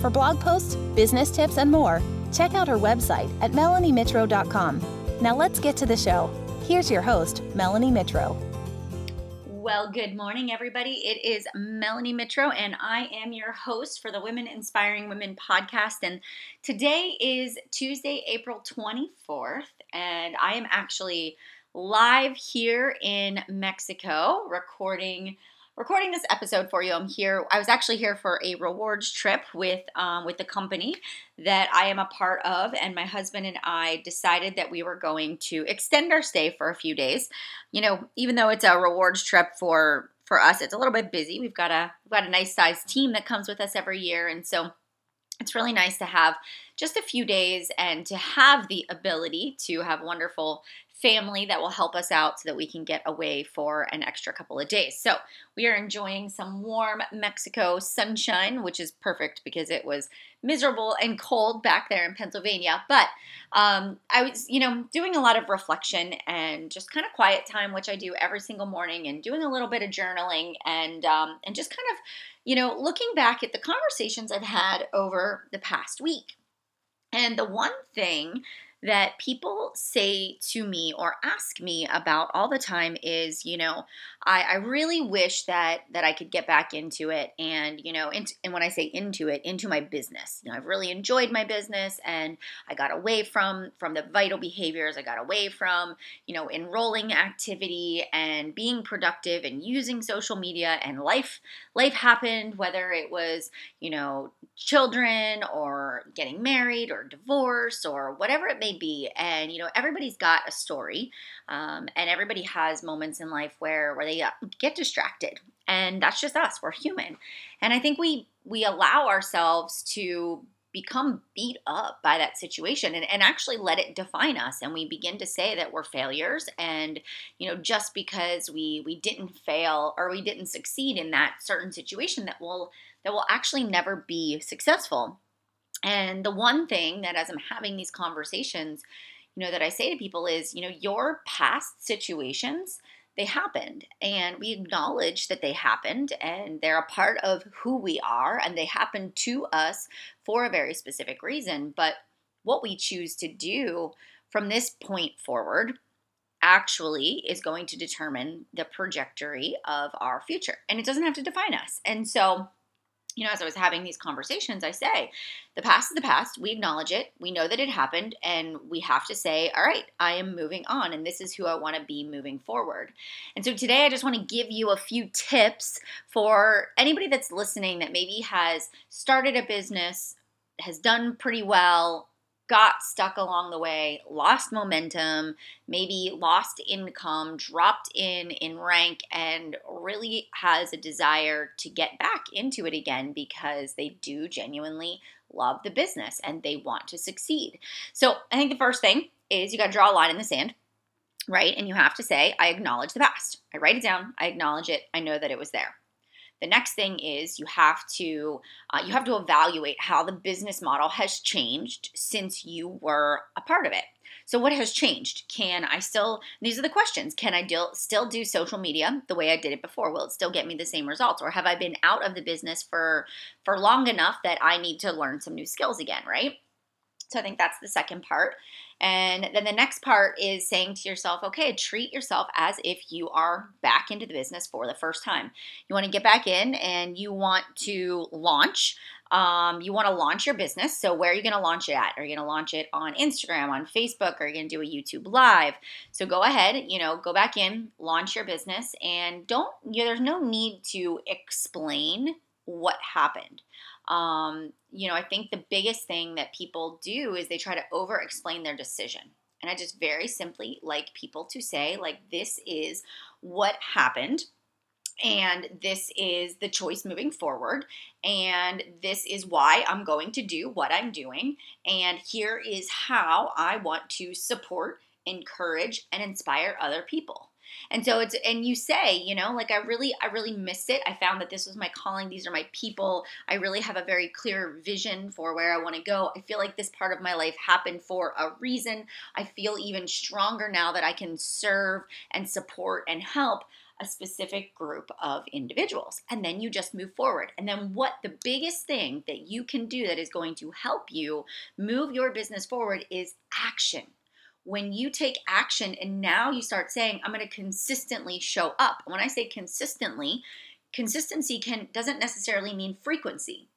For blog posts, business tips, and more, check out her website at melaniemitro.com. Now let's get to the show. Here's your host, Melanie Mitro. Well, good morning, everybody. It is Melanie Mitro, and I am your host for the Women Inspiring Women podcast. And today is Tuesday, April 24th, and I am actually live here in Mexico recording recording this episode for you. I'm here. I was actually here for a rewards trip with um, with the company that I am a part of, and my husband and I decided that we were going to extend our stay for a few days. You know, even though it's a rewards trip for for us, it's a little bit busy. We've got a we've got a nice sized team that comes with us every year, and so it's really nice to have just a few days and to have the ability to have wonderful family that will help us out so that we can get away for an extra couple of days. So, we are enjoying some warm Mexico sunshine, which is perfect because it was miserable and cold back there in Pennsylvania. But um, I was, you know, doing a lot of reflection and just kind of quiet time, which I do every single morning, and doing a little bit of journaling and um, and just kind of, you know, looking back at the conversations I've had over the past week. And the one thing that people say to me or ask me about all the time is, you know, I, I really wish that that I could get back into it, and you know, into, and when I say into it, into my business. You know, I've really enjoyed my business, and I got away from from the vital behaviors. I got away from you know enrolling activity and being productive and using social media, and life life happened, whether it was you know children or getting married or divorce or whatever it may be, and you know everybody's got a story, um, and everybody has moments in life where where they uh, get distracted and that's just us we're human. And i think we we allow ourselves to become beat up by that situation and, and actually let it define us and we begin to say that we're failures and you know just because we we didn't fail or we didn't succeed in that certain situation that will that will actually never be successful and the one thing that as i'm having these conversations you know that i say to people is you know your past situations they happened and we acknowledge that they happened and they're a part of who we are and they happened to us for a very specific reason. But what we choose to do from this point forward actually is going to determine the trajectory of our future. And it doesn't have to define us. And so you know, as I was having these conversations, I say, the past is the past. We acknowledge it. We know that it happened. And we have to say, all right, I am moving on. And this is who I want to be moving forward. And so today, I just want to give you a few tips for anybody that's listening that maybe has started a business, has done pretty well, got stuck along the way, lost momentum, maybe lost income, dropped in in rank, and really has a desire to get back into it again because they do genuinely love the business and they want to succeed. So I think the first thing is you got to draw a line in the sand. Right? And you have to say, I acknowledge the past. I write it down. I acknowledge it. I know that it was there. The next thing is you have to uh, you have to evaluate how the business model has changed since you were a part of it. So what has changed? Can I still these are the questions. Can I still do social media the way I did it before? Will it still get me the same results or have I been out of the business for for long enough that I need to learn some new skills again, right? So I think that's the second part. And then the next part is saying to yourself, okay, treat yourself as if you are back into the business for the first time. You want to get back in and you want to launch. Um, you want to launch your business. So, where are you going to launch it at? Are you going to launch it on Instagram, on Facebook? Are you going to do a YouTube live? So, go ahead, you know, go back in, launch your business, and don't, you know, there's no need to explain what happened. Um, you know, I think the biggest thing that people do is they try to over explain their decision. And I just very simply like people to say, like, this is what happened. and this is the choice moving forward and this is why I'm going to do what I'm doing and here is how I want to support, encourage and inspire other people. And so it's and you say, you know, like I really I really miss it. I found that this was my calling. These are my people. I really have a very clear vision for where I want to go. I feel like this part of my life happened for a reason. I feel even stronger now that I can serve and support and help a specific group of individuals. And then you just move forward. And then, what the biggest thing that you can do that is going to help you move your business forward is action. When you take action and now you start saying, I'm going to consistently show up. When I say consistently, consistency can doesn't necessarily mean frequency.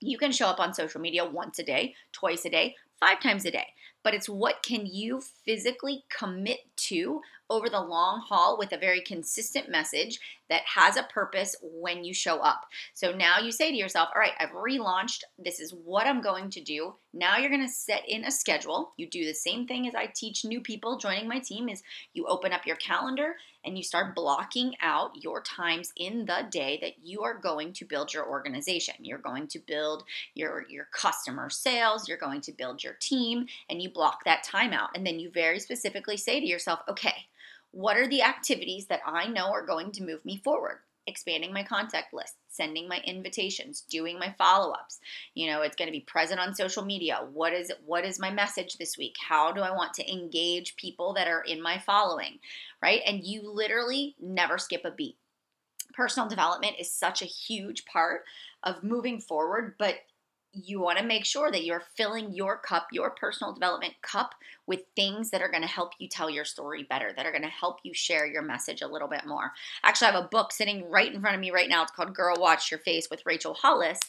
You can show up on social media once a day, twice a day, five times a day but it's what can you physically commit to over the long haul with a very consistent message that has a purpose when you show up. So now you say to yourself, all right, I've relaunched. This is what I'm going to do. Now you're going to set in a schedule. You do the same thing as I teach new people joining my team is you open up your calendar and you start blocking out your times in the day that you are going to build your organization. You're going to build your your customer sales, you're going to build your team and you block that time out and then you very specifically say to yourself, "Okay, what are the activities that I know are going to move me forward? Expanding my contact list, sending my invitations, doing my follow-ups. You know, it's going to be present on social media. What is what is my message this week? How do I want to engage people that are in my following? Right? And you literally never skip a beat. Personal development is such a huge part of moving forward, but you want to make sure that you're filling your cup, your personal development cup, with things that are going to help you tell your story better, that are going to help you share your message a little bit more. Actually, I have a book sitting right in front of me right now. It's called Girl Wash Your Face with Rachel Hollis,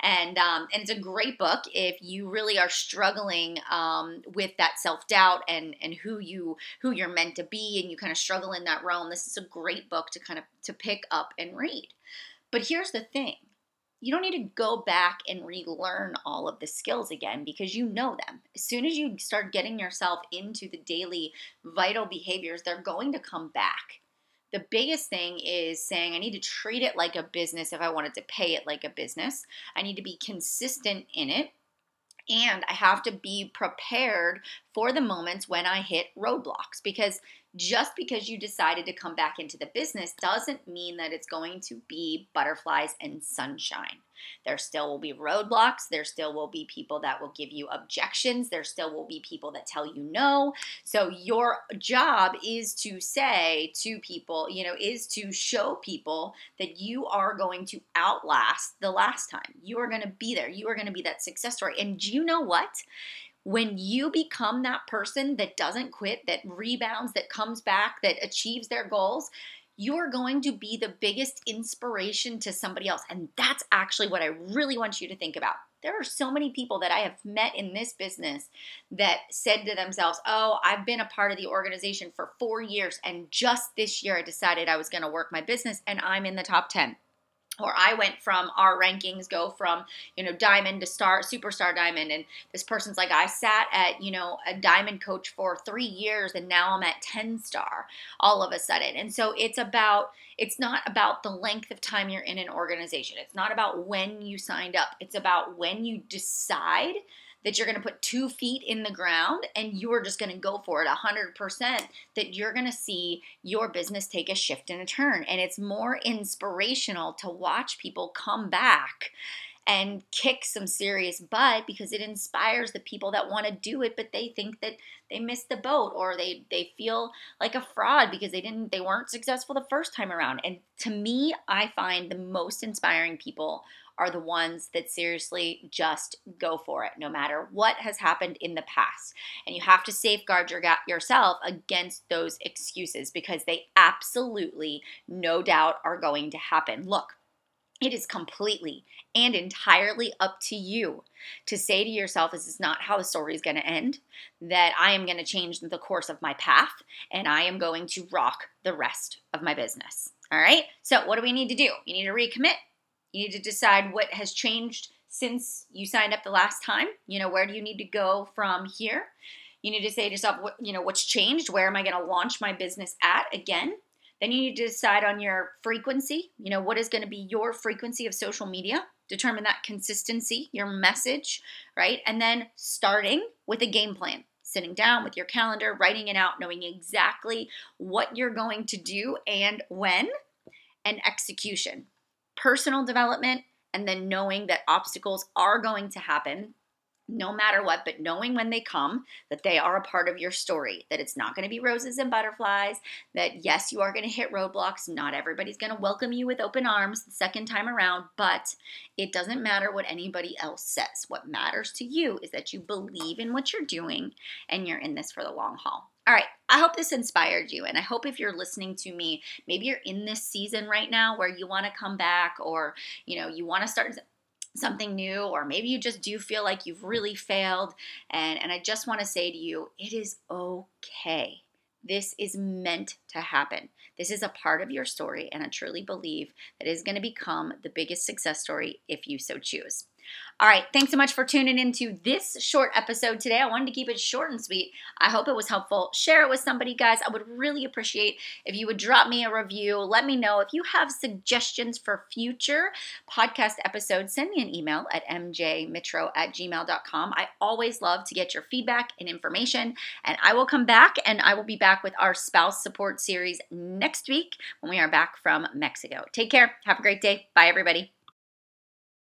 and um, and it's a great book if you really are struggling um, with that self doubt and and who you who you're meant to be, and you kind of struggle in that realm. This is a great book to kind of to pick up and read. But here's the thing you don't need to go back and relearn all of the skills again because you know them. As soon as you start getting yourself into the daily vital behaviors, they're going to come back. The biggest thing is saying, I need to treat it like a business if I wanted to pay it like a business. I need to be consistent in it. And I have to be prepared for the moments when I hit roadblocks because just because you decided to come back into the business doesn't mean that it's going to be butterflies and sunshine. There still will be roadblocks. There still will be people that will give you objections. There still will be people that tell you no. So, your job is to say to people, you know, is to show people that you are going to outlast the last time. You are going to be there. You are going to be that success story. And do you know what? When you become that person that doesn't quit, that rebounds, that comes back, that achieves their goals, you're going to be the biggest inspiration to somebody else. And that's actually what I really want you to think about. There are so many people that I have met in this business that said to themselves, Oh, I've been a part of the organization for four years, and just this year I decided I was going to work my business, and I'm in the top 10 or I went from our rankings go from you know diamond to star superstar diamond and this person's like I sat at you know a diamond coach for 3 years and now I'm at 10 star all of a sudden. And so it's about it's not about the length of time you're in an organization. It's not about when you signed up. It's about when you decide that you're going to put two feet in the ground and you're just going to go for it 100%, that you're going to see your business take a shift and a turn. And it's more inspirational to watch people come back and kick some serious butt because it inspires the people that want to do it but they think that they missed the boat or they they feel like a fraud because they didn't they weren't successful the first time around and to me i find the most inspiring people are the ones that seriously just go for it, no matter what has happened in the past. And you have to safeguard your, yourself against those excuses because they absolutely, no doubt, are going to happen. Look, it is completely and entirely up to you to say to yourself, this is not how the story is going to end, that I am going to change the course of my path and I am going to rock the rest of my business. All right. So, what do we need to do? You need to recommit. You need to decide what has changed since you signed up the last time. You know, where do you need to go from here? You need to say to yourself, what, you know, what's changed? Where am I going to launch my business at again? Then you need to decide on your frequency. You know, what is going to be your frequency of social media? Determine that consistency, your message, right? And then starting with a game plan sitting down with your calendar, writing it out, knowing exactly what you're going to do and when, and execution. Personal development, and then knowing that obstacles are going to happen no matter what, but knowing when they come that they are a part of your story, that it's not going to be roses and butterflies, that yes, you are going to hit roadblocks. Not everybody's going to welcome you with open arms the second time around, but it doesn't matter what anybody else says. What matters to you is that you believe in what you're doing and you're in this for the long haul. All right, I hope this inspired you. And I hope if you're listening to me, maybe you're in this season right now where you want to come back or, you know, you want to start something new or maybe you just do feel like you've really failed and and I just want to say to you it is okay. This is meant to happen. This is a part of your story and I truly believe that is going to become the biggest success story if you so choose. All right, thanks so much for tuning into this short episode today. I wanted to keep it short and sweet. I hope it was helpful. Share it with somebody, guys. I would really appreciate if you would drop me a review. Let me know if you have suggestions for future podcast episodes. Send me an email at mjmitro at gmail.com. I always love to get your feedback and information, and I will come back and I will be back with our spouse support series next week when we are back from Mexico. Take care. Have a great day. Bye, everybody.